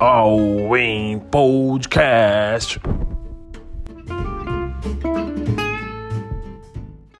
Halloween podcast.